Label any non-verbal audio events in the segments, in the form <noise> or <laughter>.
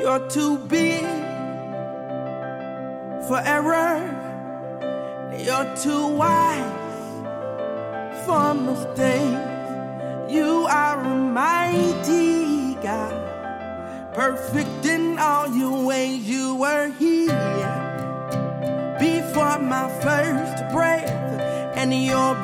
You're too big for error. You're too wise for mistakes. You are a mighty God, perfect in all your ways. You were here before my first breath, and you'll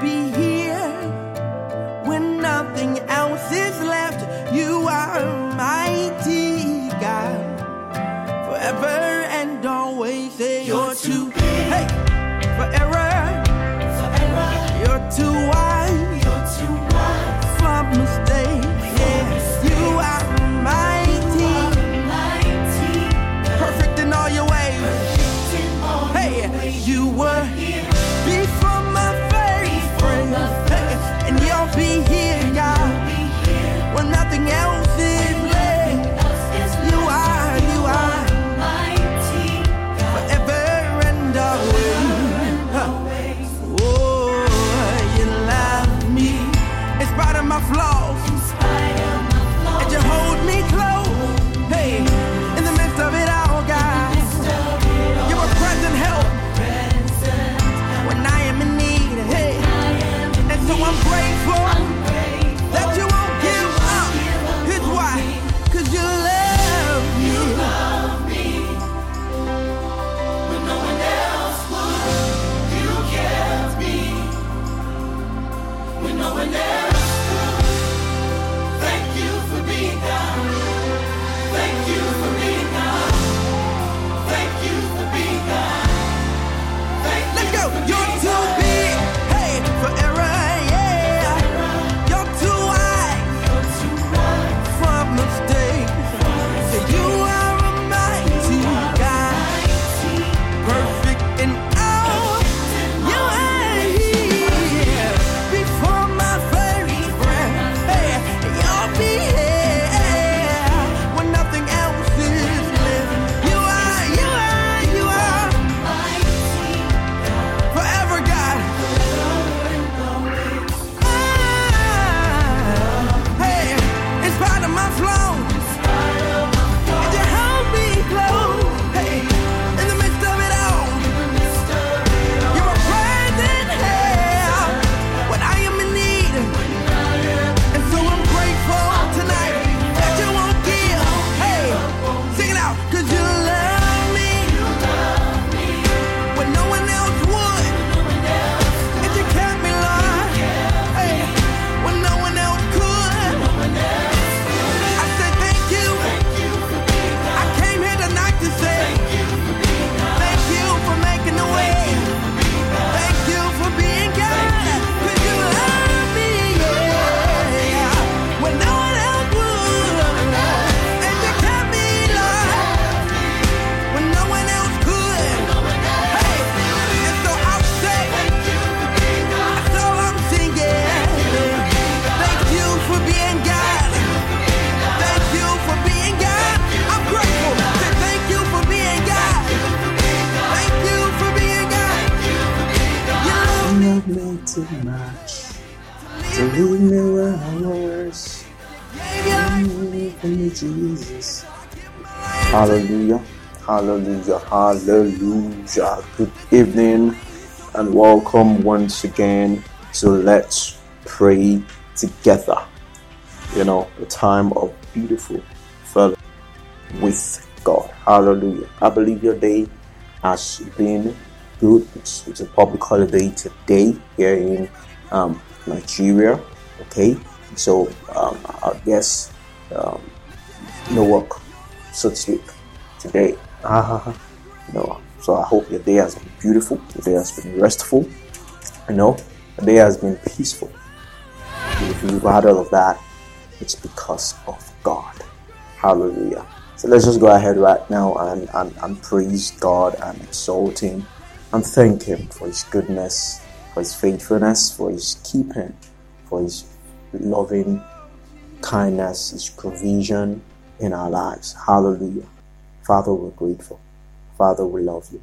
Me, Jesus. Hallelujah. Hallelujah. Hallelujah. Good evening and welcome once again to Let's Pray Together. You know, a time of beautiful fellowship with God. Hallelujah. I believe your day has been good. It's, it's a public holiday today here in um, Nigeria. Okay, so um, I guess um, no work, so to speak, today. Ah, no. So I hope your day has been beautiful. Your day has been restful. You know, the day has been peaceful. If you've had all of that, it's because of God. Hallelujah. So let's just go ahead right now and, and, and praise God and exalt Him and thank Him for His goodness, for His faithfulness, for His keeping, for His loving kindness, His provision in our lives. Hallelujah. Father, we're grateful. Father, we love you.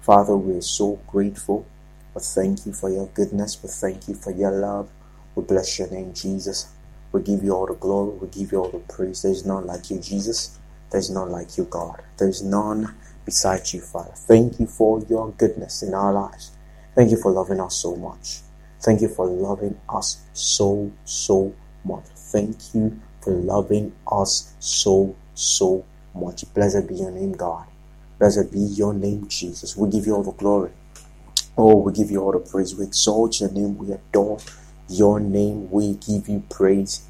Father, we're so grateful. We thank you for your goodness. We thank you for your love. We bless your name, Jesus. We give you all the glory. We give you all the praise. There's none like you, Jesus. There's none like you, God. There's none beside you, Father. Thank you for your goodness in our lives. Thank you for loving us so much. Thank you for loving us so, so much. Thank you for loving us so, so much. Blessed be your name, God. Blessed be your name, Jesus. We give you all the glory. Oh, we give you all the praise. We exalt your name. We adore your name. We give you praise.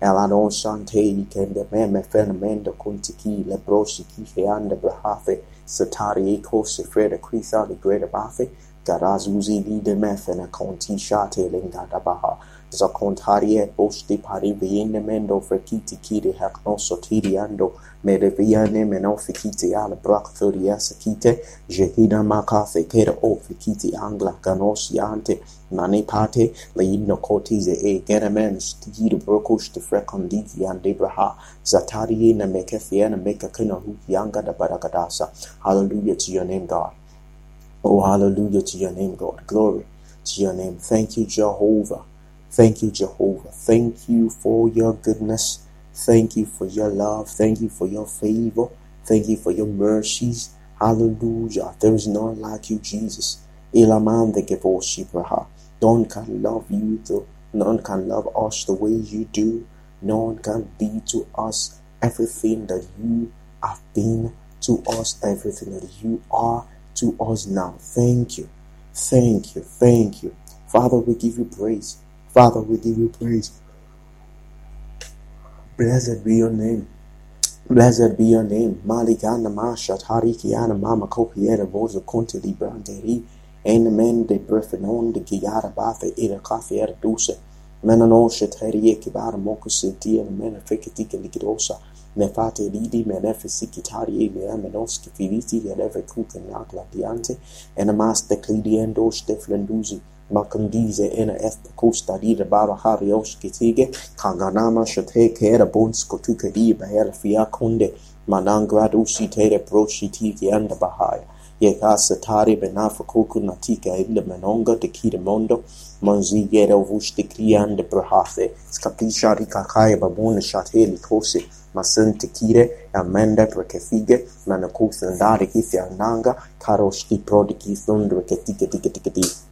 Eladon Shante, Kende Meme Fernamendo Kuntiki, Lebrosi Kifeande Brahafe, Satari Eko Sefreda Kwitha, the Greater Bafe, Garazuzi Lide Mefena Conti Shate Lingadabaha. Baha. Zakontarie posti pari viene mendo frekiti kiri hakno sotiri ando mere viane meno fikiti ala brak thori kite jehida makafe kera o fikiti angla ganos yante mane pate leino kotize e genemen stigi brokush de frekondiki ande braha zatari na mekefiena meka kina hu yanga da baragadasa hallelujah to your name God. Oh hallelujah to your name God. Glory to your name. Thank you Jehovah Thank you, Jehovah. Thank you for your goodness. Thank you for your love. Thank you for your favor. Thank you for your mercies. Hallelujah. There is none like you, Jesus. Ilaman the Gevoshibraha. None can love you, though. None can love us the way you do. None can be to us everything that you have been to us, everything that you are to us now. Thank you. Thank you. Thank you. Father, we give you praise. Father, we give you praise. Blessed be your name. Blessed be your name. Malikana Masha Tarikiana Mama Kopiera Voza Conte di Branderi. En men de Brefenon de Giara Bafe Ira Cafiera Duse. Menano Sheteri Kibara Moko Senti and Mena Fekitika Likidosa. Nefate Lidi Menefisikitari Meamenoski Filiti Eleve Kukan Nakla Diante. And a master Clidiendo Malcolm D's ena esta costa di de bara hari oskitege, kanganama shate kera bons kotukadi bahera fiakunde, manangrad usitere proshitigi anda bahaya. Yeka satari benafa kokunatika illa menonga de kiramondo, monzi yera vushti kriande brahathe, skapisha rikakaya babona shateli kose, masente kire amende perché fighe ma ne cusandare chi si annanga caro sti prodi chi sondre che ticche ticche ticche ticche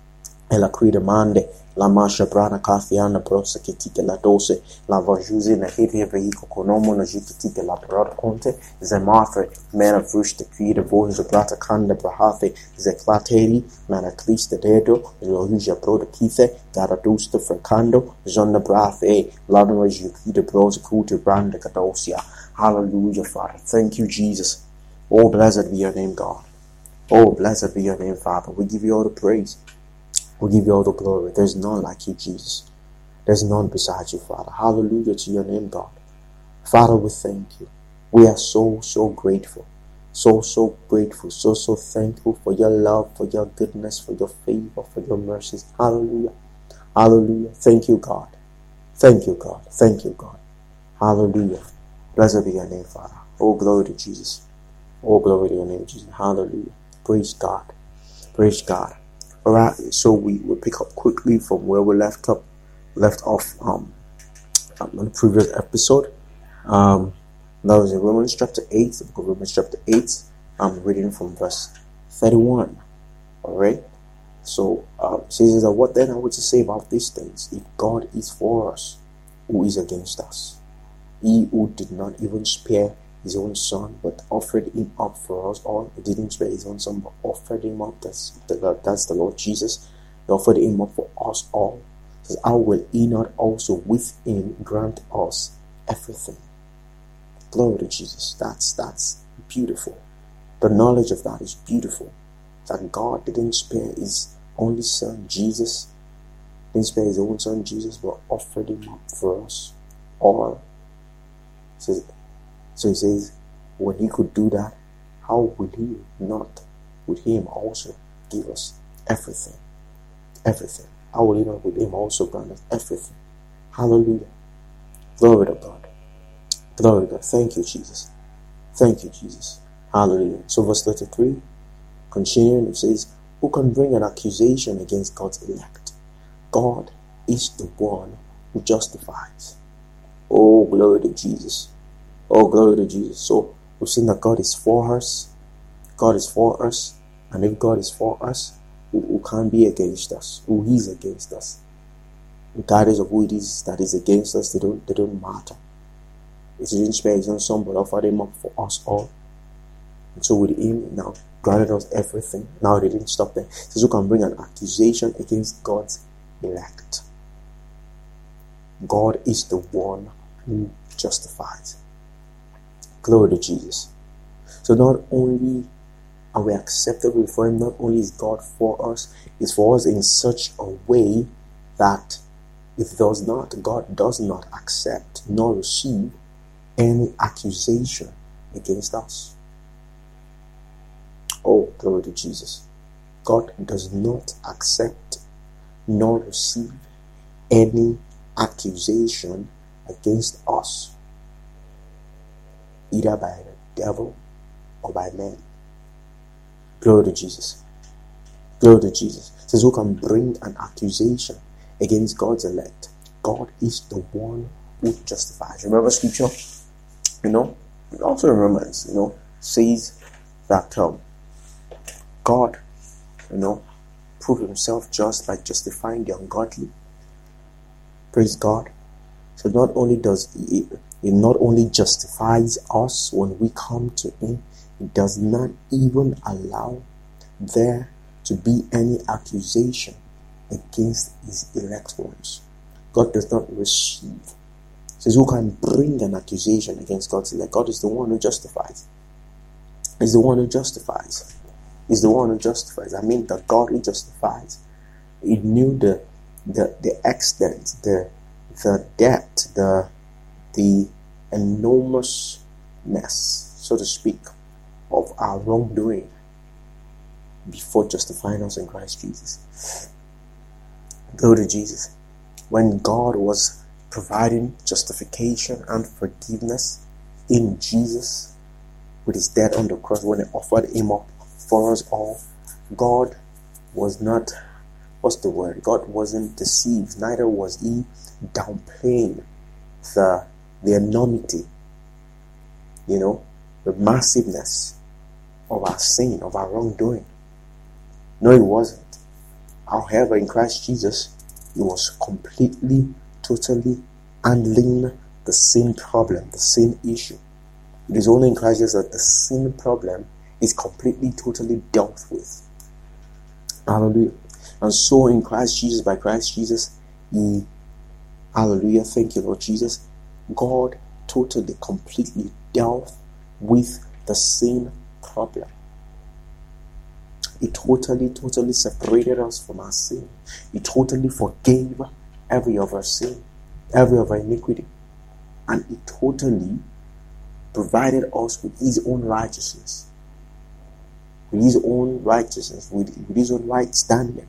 e la crida mande la masha brana kafiana brosa kitike la dose la vajuzi na hivi vehico konomo na jikitike la brod conte ze marfe mena vush de crida voz de plata kanda brahafe ze clateri mana clista dedo lo huja broda kithe gara dusta francando zonna brafe ladra jikita brosa kuta branda kadosia hallelujah father. Thank you jesus. Oh blessed be your name god. Oh blessed be your name father. We give you all the praise we give you all the glory. There's none like you, Jesus. There's none beside you, Father. Hallelujah to your name, God. Father, we thank you. We are so, so grateful. So, so grateful. So, so thankful for your love, for your goodness, for your favor, for your mercies. Hallelujah. Hallelujah. Thank you, God. Thank you, God. Thank you, God. Hallelujah. Blessed be your name, Father. Oh, glory to Jesus. Oh, glory to your name, Jesus. Hallelujah. Praise God. Praise God. All right, so we will pick up quickly from where we left up, left off um, um on the previous episode. Um, that was in Romans chapter eight, the book of Romans chapter eight. I'm reading from verse thirty-one. All right. So um, says that what then I would to say about these things? If God is for us, who is against us? He who did not even spare his own son, but offered him up for us all. He didn't spare his own son, but offered him up. That's the, that's the Lord Jesus. He offered him up for us all. He says, How will he not also with him grant us everything? Glory to Jesus. That's that's beautiful. The knowledge of that is beautiful. That God didn't spare his only son Jesus, didn't spare his own son Jesus, but offered him up for us all. He says, so he says, when he could do that, how will he not, with him also give us everything? Everything. How will he not with him also grant us everything? Hallelujah. Glory to God. Glory to God. Thank you, Jesus. Thank you, Jesus. Hallelujah. So verse 33, continuing, it says, Who can bring an accusation against God's elect? God is the one who justifies. Oh, glory to Jesus. Oh, glory to Jesus. So we've seen that God is for us. God is for us. And if God is for us, who, who can be against us? Who is against us? Regardless of who it is that is against us, they don't they don't matter. It didn't spare his own son, but offered him up for us all. And so with him now granted us everything. Now they didn't stop there. says who can bring an accusation against God's elect. God is the one who justifies. Glory to Jesus. So not only are we acceptable before Him, not only is God for us, is for us in such a way that it does not, God does not accept nor receive any accusation against us. Oh, glory to Jesus. God does not accept nor receive any accusation against us, either by the devil or by men. Glory to Jesus. Glory to Jesus. It says, Who can bring an accusation against God's elect? God is the one who justifies. Remember scripture? You know, it also remembers, you know, says that um, God, you know, proved himself just by justifying the ungodly. Praise God. So not only does he, he not only justifies us when we come to him, he does not even allow there to be any accusation against his elect ones. God does not receive. Says who can bring an accusation against God's elect? God is the one who justifies. Is the one who justifies. Is the one who justifies. I mean the God who justifies. He knew the the the extent, the the depth, the the enormousness, so to speak, of our wrongdoing before justifying us in Christ Jesus. Go to Jesus. When God was providing justification and forgiveness in Jesus with his death on the cross, when he offered him up for us all, God was not, what's the word? God wasn't deceived, neither was he downplaying the, the enormity, you know, the massiveness of our sin, of our wrongdoing. No, it wasn't. However, in Christ Jesus, he was completely, totally handling the sin problem, the sin issue. It is only in Christ Jesus that the sin problem is completely, totally dealt with. Hallelujah. And so in Christ Jesus, by Christ Jesus, he, hallelujah, thank you, Lord Jesus, God totally, completely dealt with the sin problem. He totally, totally separated us from our sin. He totally forgave every of our sin, every of our iniquity. And He totally provided us with His own righteousness. With His own righteousness, with, with His own right standing.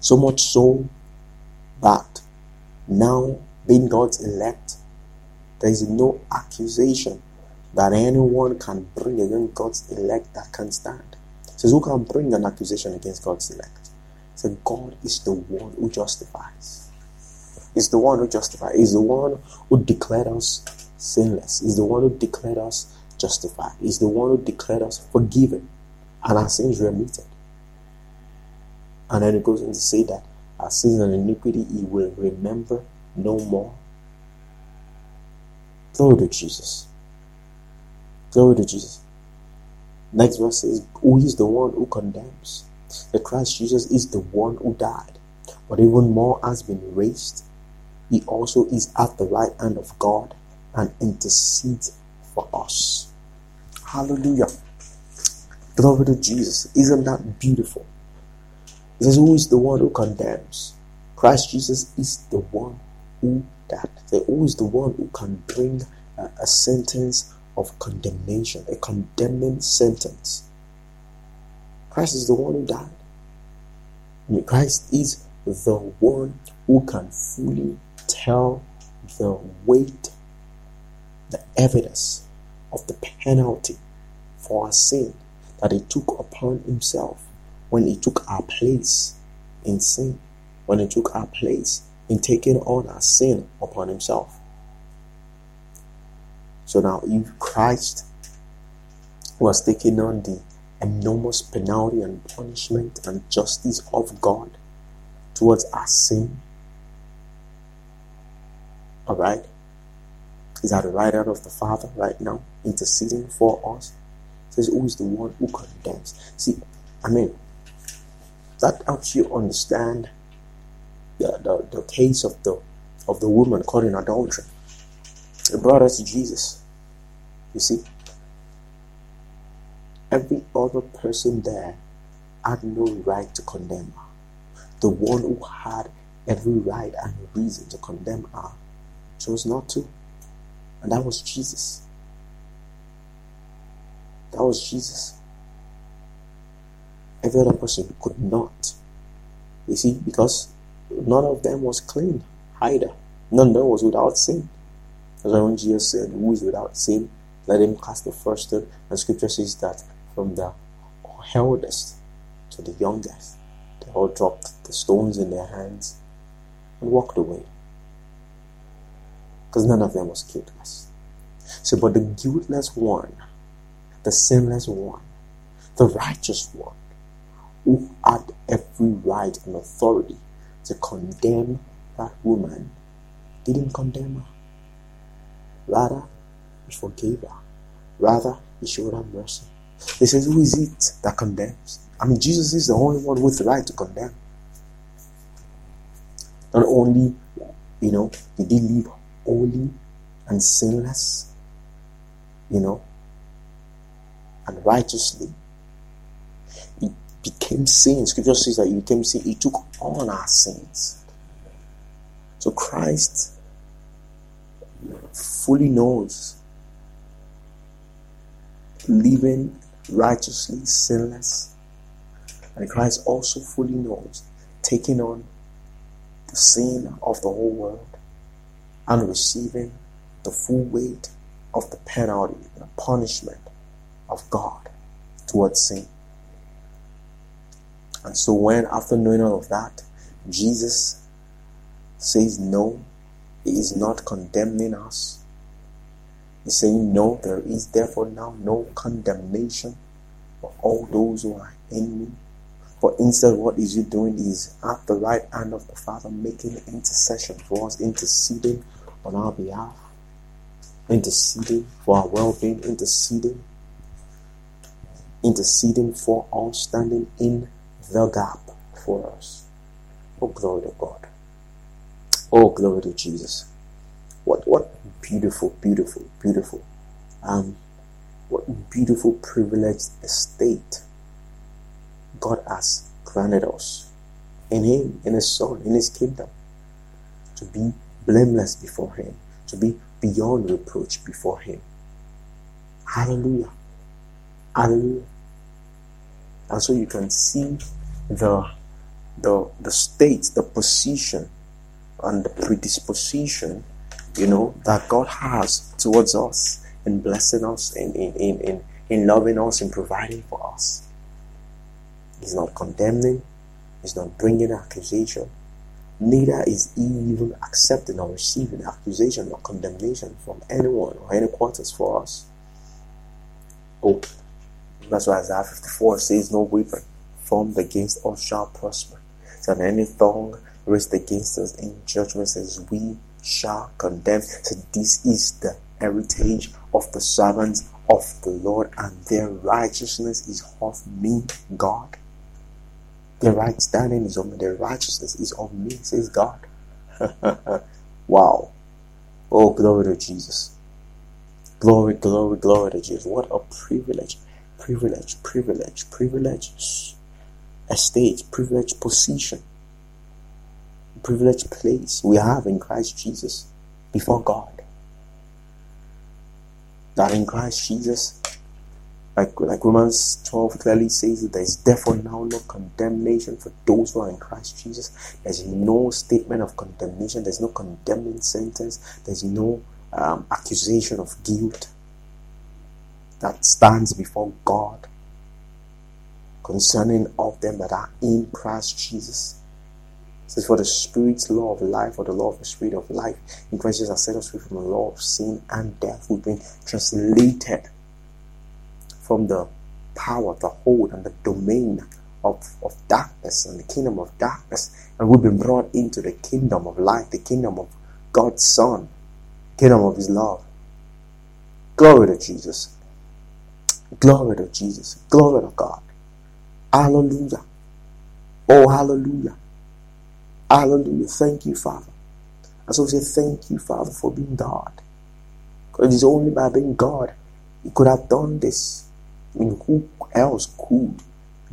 So much so that now, being God's elect, there is no accusation that anyone can bring against God's elect that can stand. Says, Who can bring an accusation against God's elect? So God is the one who justifies. Is the one who justifies. Is the one who declared us sinless. Is the one who declared us justified. Is the one who declared us forgiven and our sins remitted. And then it goes on to say that our sins and iniquity he will remember no more. Glory to Jesus. Glory to Jesus. Next verse says, Who is the one who condemns? The Christ Jesus is the one who died, but even more has been raised. He also is at the right hand of God and intercedes for us. Hallelujah. Glory to Jesus. Isn't that beautiful? He says, Who is the one who condemns? Christ Jesus is the one who that who is the one who can bring a, a sentence of condemnation, a condemning sentence. Christ is the one who died. Christ is the one who can fully tell the weight, the evidence of the penalty for our sin that he took upon himself when he took our place in sin. when he took our place in taking on our sin upon himself. So now, if Christ was taking on the enormous penalty and punishment and justice of God towards our sin, all right, is at the right hand of the Father right now, interceding for us. Says, Who is the one who condemns? See, I mean, that helps you understand the, the, the case of the of the woman caught in adultery. It brought us to Jesus. You see? Every other person there had no right to condemn her. The one who had every right and reason to condemn her chose not to. And that was Jesus. That was Jesus. Every other person could not. You see, because none of them was clean either. None of them was without sin. As I when Jesus said, Who is without sin? Let him cast the first stone. And scripture says that from the eldest to the youngest, they all dropped the stones in their hands and walked away. Because none of them was guiltless. So, but the guiltless one, the sinless one, the righteous one, who had every right and authority to condemn that woman, didn't condemn her. Rather, he forgave her. Rather, he showed her mercy. He says, Who is it that condemns? I mean, Jesus is the only one with the right to condemn. Not only, you know, did he live holy and sinless, you know, and righteously, became sin. Scripture says that he became sin. He took on our sins. So Christ fully knows living righteously, sinless. And Christ also fully knows taking on the sin of the whole world and receiving the full weight of the penalty, the punishment of God towards sin. And so, when after knowing all of that, Jesus says, No, He is not condemning us. He's saying, No, there is therefore now no condemnation for all those who are in me. But instead, what is He doing is at the right hand of the Father, making intercession for us, interceding on our behalf, interceding for our well being, interceding, interceding for us, standing in the gap for us. Oh, glory to God. Oh, glory to Jesus. What what beautiful, beautiful, beautiful. Um, what beautiful privileged estate God has granted us in Him, in His Son, in His kingdom, to be blameless before Him, to be beyond reproach before Him. Hallelujah. Hallelujah. And so you can see the the the state, the position, and the predisposition, you know, that God has towards us in blessing us, in in, in, in, in loving us, in providing for us. He's not condemning, he's not bringing accusation. Neither is he even accepting or receiving accusation or condemnation from anyone or any quarters for us. Oh, that's why Isaiah 54 says, No weapon formed against us shall prosper. So any tongue raised against us in judgment says, We shall condemn. So this is the heritage of the servants of the Lord, and their righteousness is of me, God. Their right standing is of me, their righteousness is of me, says God. <laughs> wow. Oh, glory to Jesus. Glory, glory, glory to Jesus. What a privilege, privilege, privilege, privilege, estate, privilege, position, privileged place we have in Christ Jesus before God. That in Christ Jesus, like, like Romans 12 clearly says that there is therefore now no condemnation for those who are in Christ Jesus. There's no statement of condemnation, there's no condemning sentence, there's no um, accusation of guilt that stands before God concerning of them that are in Christ Jesus. Says, For the Spirit's law of life, or the law of the Spirit of life in Christ Jesus has set us free from the law of sin and death. We've been translated from the power, the hold, and the domain of, of darkness and the kingdom of darkness. And we've been brought into the kingdom of light, the kingdom of God's Son, kingdom of His love. Glory to Jesus. Glory to Jesus. Glory to God. Hallelujah. Oh, hallelujah. Hallelujah. Thank you, Father. And so we say, Thank you, Father, for being God. Because it's only by being God you could have done this. I mean, who else could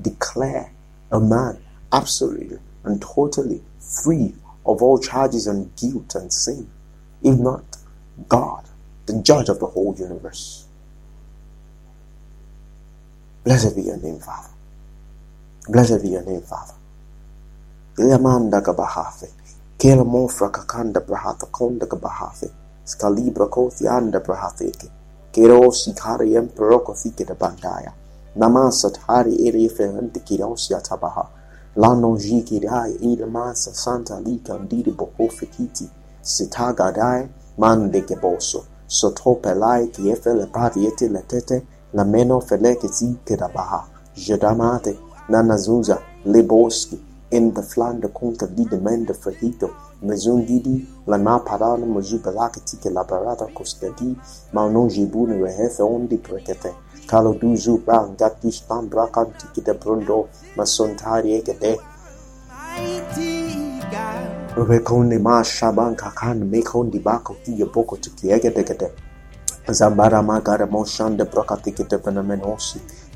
declare a man absolutely and totally free of all charges and guilt and sin, if not God, the judge of the whole universe? Blessed be your name, Father. Blessed be your name, Father. Ilamanda Gabahafe, Kelamofra Kakanda Brahata Konda Gabahafe, Scalibra Kothianda Brahateke, Kero Sikari Emperoko Fikita Bandaya, Namasat Hari Erefe Antikirosia Tabaha, Lano Jikirai, Idamasa Santa Lika Didi Bokofikiti, Sitaga Dai, Mande Geboso, Sotopelai Kiefele Pariete Letete, Lameno Felekiti Kedabaha, Jedamate, Nana Zuza, Lebowski, in the flan de contra di demanda fajito, mezun didi, la na parada moji la parada costadi, ma non jibune rehefe ondi prekete. Kalo du zu bang gati stan brakan de brondo, ma sontari egede. Rekondi ma shaban kakan mekondi bako tiye boko tike egede gede. Zambara ma gara de brokatike de.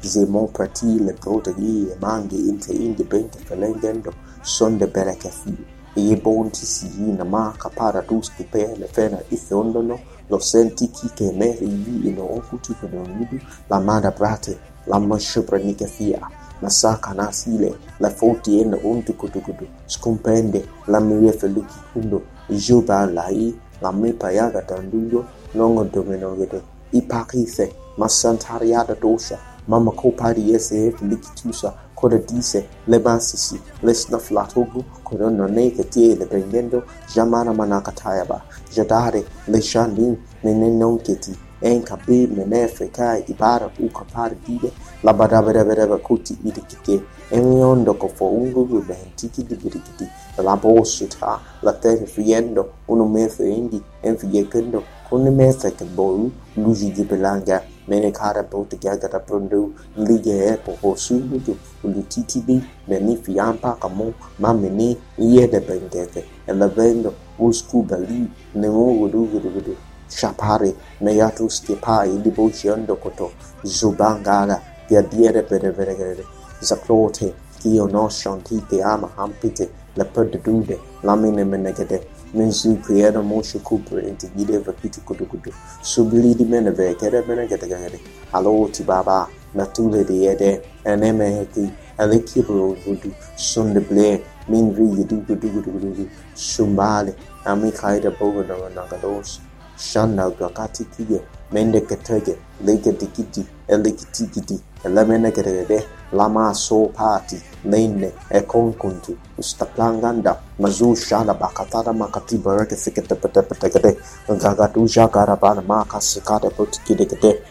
démocratie, les broderi, le mange inte inda bente felengendo son de belle caffè. E i bonti si na ma capara ruschi per le fena i fondono, lo senti chi che ne rivi in oncuti che non vidi, la mada brate, la mascia pranica fia. la saka na sile, la foti en ontu kutukutu, scompende, la mie feluki kundo, juba lai, la me payaga tanduyo, non domino gede, i pakise, ma santariada dosha, mama ko pari yese likitusa cosa dice le bansisi le snafflatogo corona nei che tiene prendendo jamara manakatayaba jadare le shalin nene non keti en kabi mene fekai ibara uka pari dide la barabarabara kuti idikite emiondo ko fo ungugu bentiki di birikiti la boshita la te fiendo uno mefe indi en fiekendo con mefe che boru luigi di belanga Menekara brought together a Brundu, Liga Epo, Hosudu, Ulititi, Menifiampa, Camo, Mamene, Yede Bengete, and the Vendo, Usku Bali, Nemo Udu, Shapare, Meyatus Kepa, Ilibo Shiondokoto, Zubangara, the Adiere Bereverere, Zaplote, Kionos Shanti, Ama Ampite, Leperdude, Lamine Menegade, mensu creator moshe kupre inti gide vakiti kudu kudu subili di mene ve kere mene gede gede alo ti baba na tule de yede eneme heki aleki bro vudu sunde ble min ri yidu kudu kudu kudu shumbale ami kaida bogo na nagados shanda gakati kige mende ketege leke tikiti elekiti kiti elemene gede gede lama so party lene e konkuntu ustaplanganda mazu shala bakatara makati barake sikete pete pete gede gagatu jagara bana maka sikate put kide gede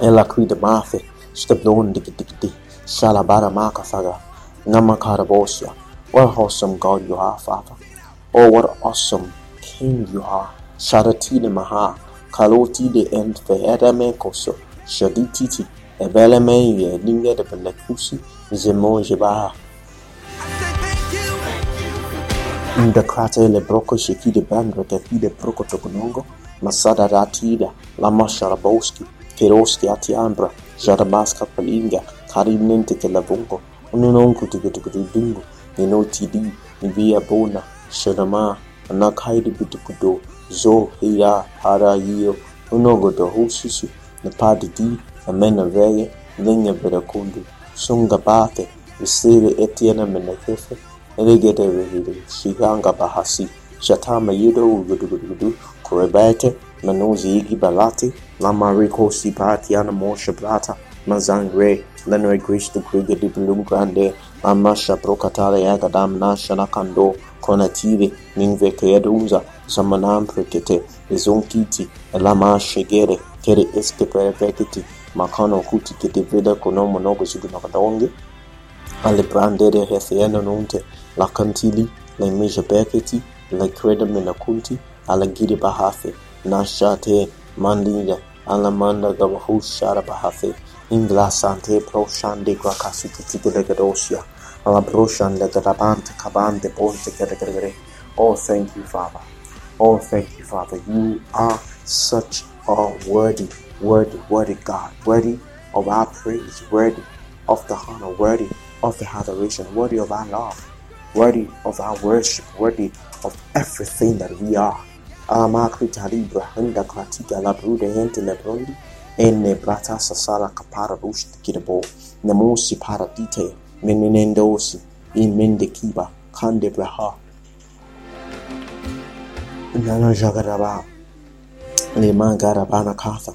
ela kuida mafe stablon diki diki shala bara maka faga namakara bosya what awesome God you are father. Oh what awesome king you are. Sharatine maha kaloti de end fe me koso shadititi Är belle meie linga de belle kusi ze mange ba. Nda krata ele broko shekide bandro tepide broko tokonongo masada ratida la masharabowski Peroski atiambra jarabaska palinga karinente ke lavongo unenonku tukutukutudungu ninotidi nibiya bona shanama anakaidi butukudo zo hira hara yiyo unogodo hususu napadi di Ameno veye,linnya birakundu, sunga baake, visiri etyena menekefe eligete vihili shihanga bahasi. Shatama yudo ugudugudugudu kurebete manuzi igi balati lamariko sipatiana mosha brata mazangre lenre grishtu grigedi blum grande amasha prokatale yagadam nashana kando konative ningvekeedunza samanam prekete ezonkiti elamashe gere kere eskepereketi makano kuti kiti vida kono monogo zugunakadonge alle brandere hefieno nunte la cantili la beketi la creda menakunti alla giri bahafe nashate mandinga alla manda gabahu shara bahafe ingla sante pro shande grakasuti tigelegadosia alla broshan legadabante kabante ponte geregere oh thank you father. Oh thank you father. You are such a worthy worthy worthy god worthy of our praise worthy of the honor worthy of the adoration, worthy of our love, worthy of our worship, worthy of everything that we are. Amakrita libra henda klatika la brude hente lebrondi ene brata sasala kapara kiba kande nana katha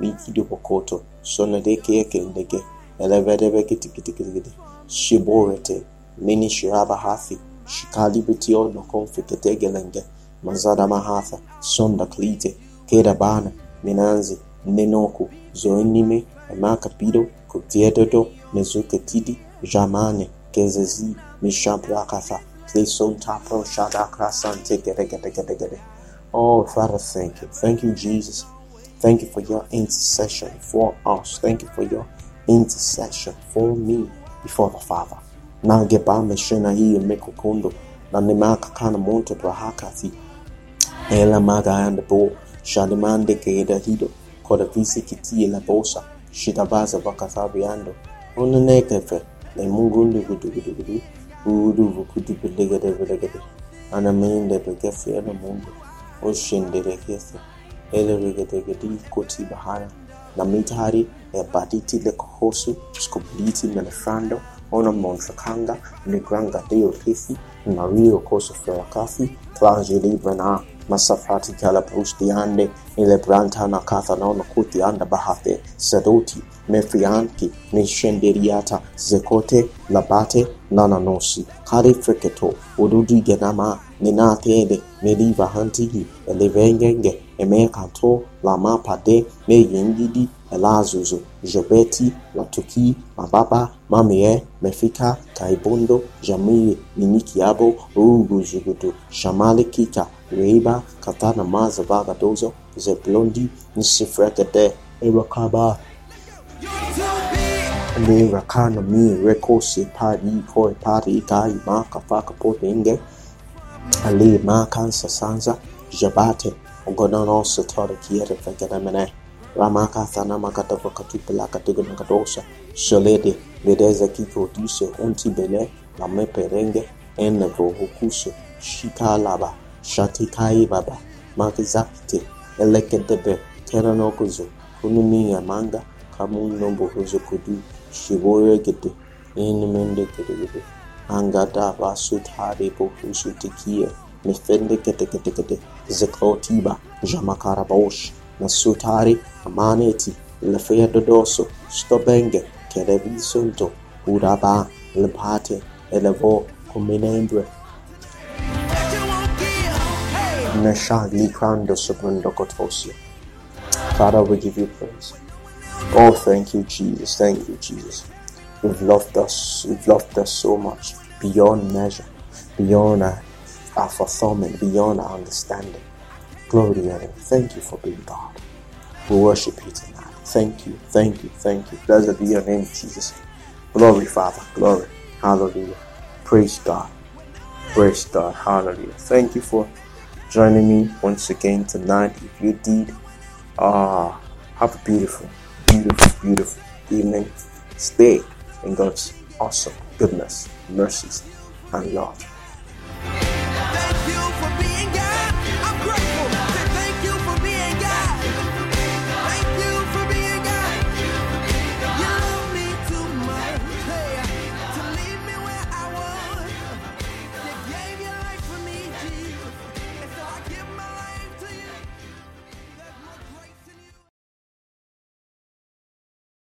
Miki do bokoto. Sona de keke ndege. Elevedebe kiti kiti kiti kiti. Shiborete, Mini Shiraba Hathi, Shikalibitio no Confiketegelenge, Mazada Mahatha, Sonda Klite, Kedabana, Minanzi, Nenoku, Zoenime, Makapido, Kutiedodo, Mezuketidi, Jamane, Kezezi, Mishabrakatha, Kleson Tapo, Shadakrasante, Gedegedegedegede. Oh, Father, thank you. Thank you, Jesus. Thank you for your intercession for us. Thank you for your intercession for me before the Father. Na geba meshena hii mekukondo na nemaka kana monte brahakati ela maga and bo. Shadimande keda hido. Koda visi kiti la bosa. Shitabaza bakathabiando ona nekefe le mungundu gudu gudu gudu. Gudu gudu belegede belegede. Ana mende begefe ana mundu. Oshende rekefe Elregetegetikoti bahana na mitari e baditi le kohosu skobliti melefrando ona monfakanga negranga deo kifi mario koso florakafi tlanji librana masafati kala prustiande ile branta na katha naona kuti anda bahate sedoti mefianki nishenderiata zekote labate nananosi kari friketo urudi genama ninatede neliva hantihi elevengenge emekanto lama pade meyengidi elazuzu jobeti latuki mababa mamie mefika kaibondo jamii ninikiabo uguzugudu shamali Kika, reiba katana maza vagadozo zeblondi nsifrekede erakaba. Le rakana mi rekosi pari koi pari kai maka faka potenge ali makan sasanza jabate gononos tore kiere fekere mene ramaka sanama katava katupela katigona katosha sholede bedeza kiko tuse unti bene na meperenge ene vohukushe shikalaba shatikai baba makizakite elekedebe teranokuzo kunumiya manga kamunombohuzo kudu shivoyegede inimendegedegede angada basutari bohusu tikiye mefende kete kete kete. Zeklotiba jamakarabosh nasutari. Amaneti. Lefeya dodoso. Stobenge. Kerevisunto. Uraba. Lepate elevo. Kuminembre neshagli krando subrando kotosia Father, we give you praise. Oh, thank you, Jesus. Thank you, Jesus. You've loved us. You've loved us so much. Beyond measure, beyond our, our fulfillment, beyond our understanding. Glory to name. Thank you for being God. We worship you tonight. Thank you, thank you, thank you. Blessed be your name, Jesus. Glory, Father. Glory. Hallelujah. Praise God. Praise God. Hallelujah. Thank you for joining me once again tonight. If you did, uh, have a beautiful, beautiful, beautiful evening. Stay in God's awesome goodness, mercies, and love.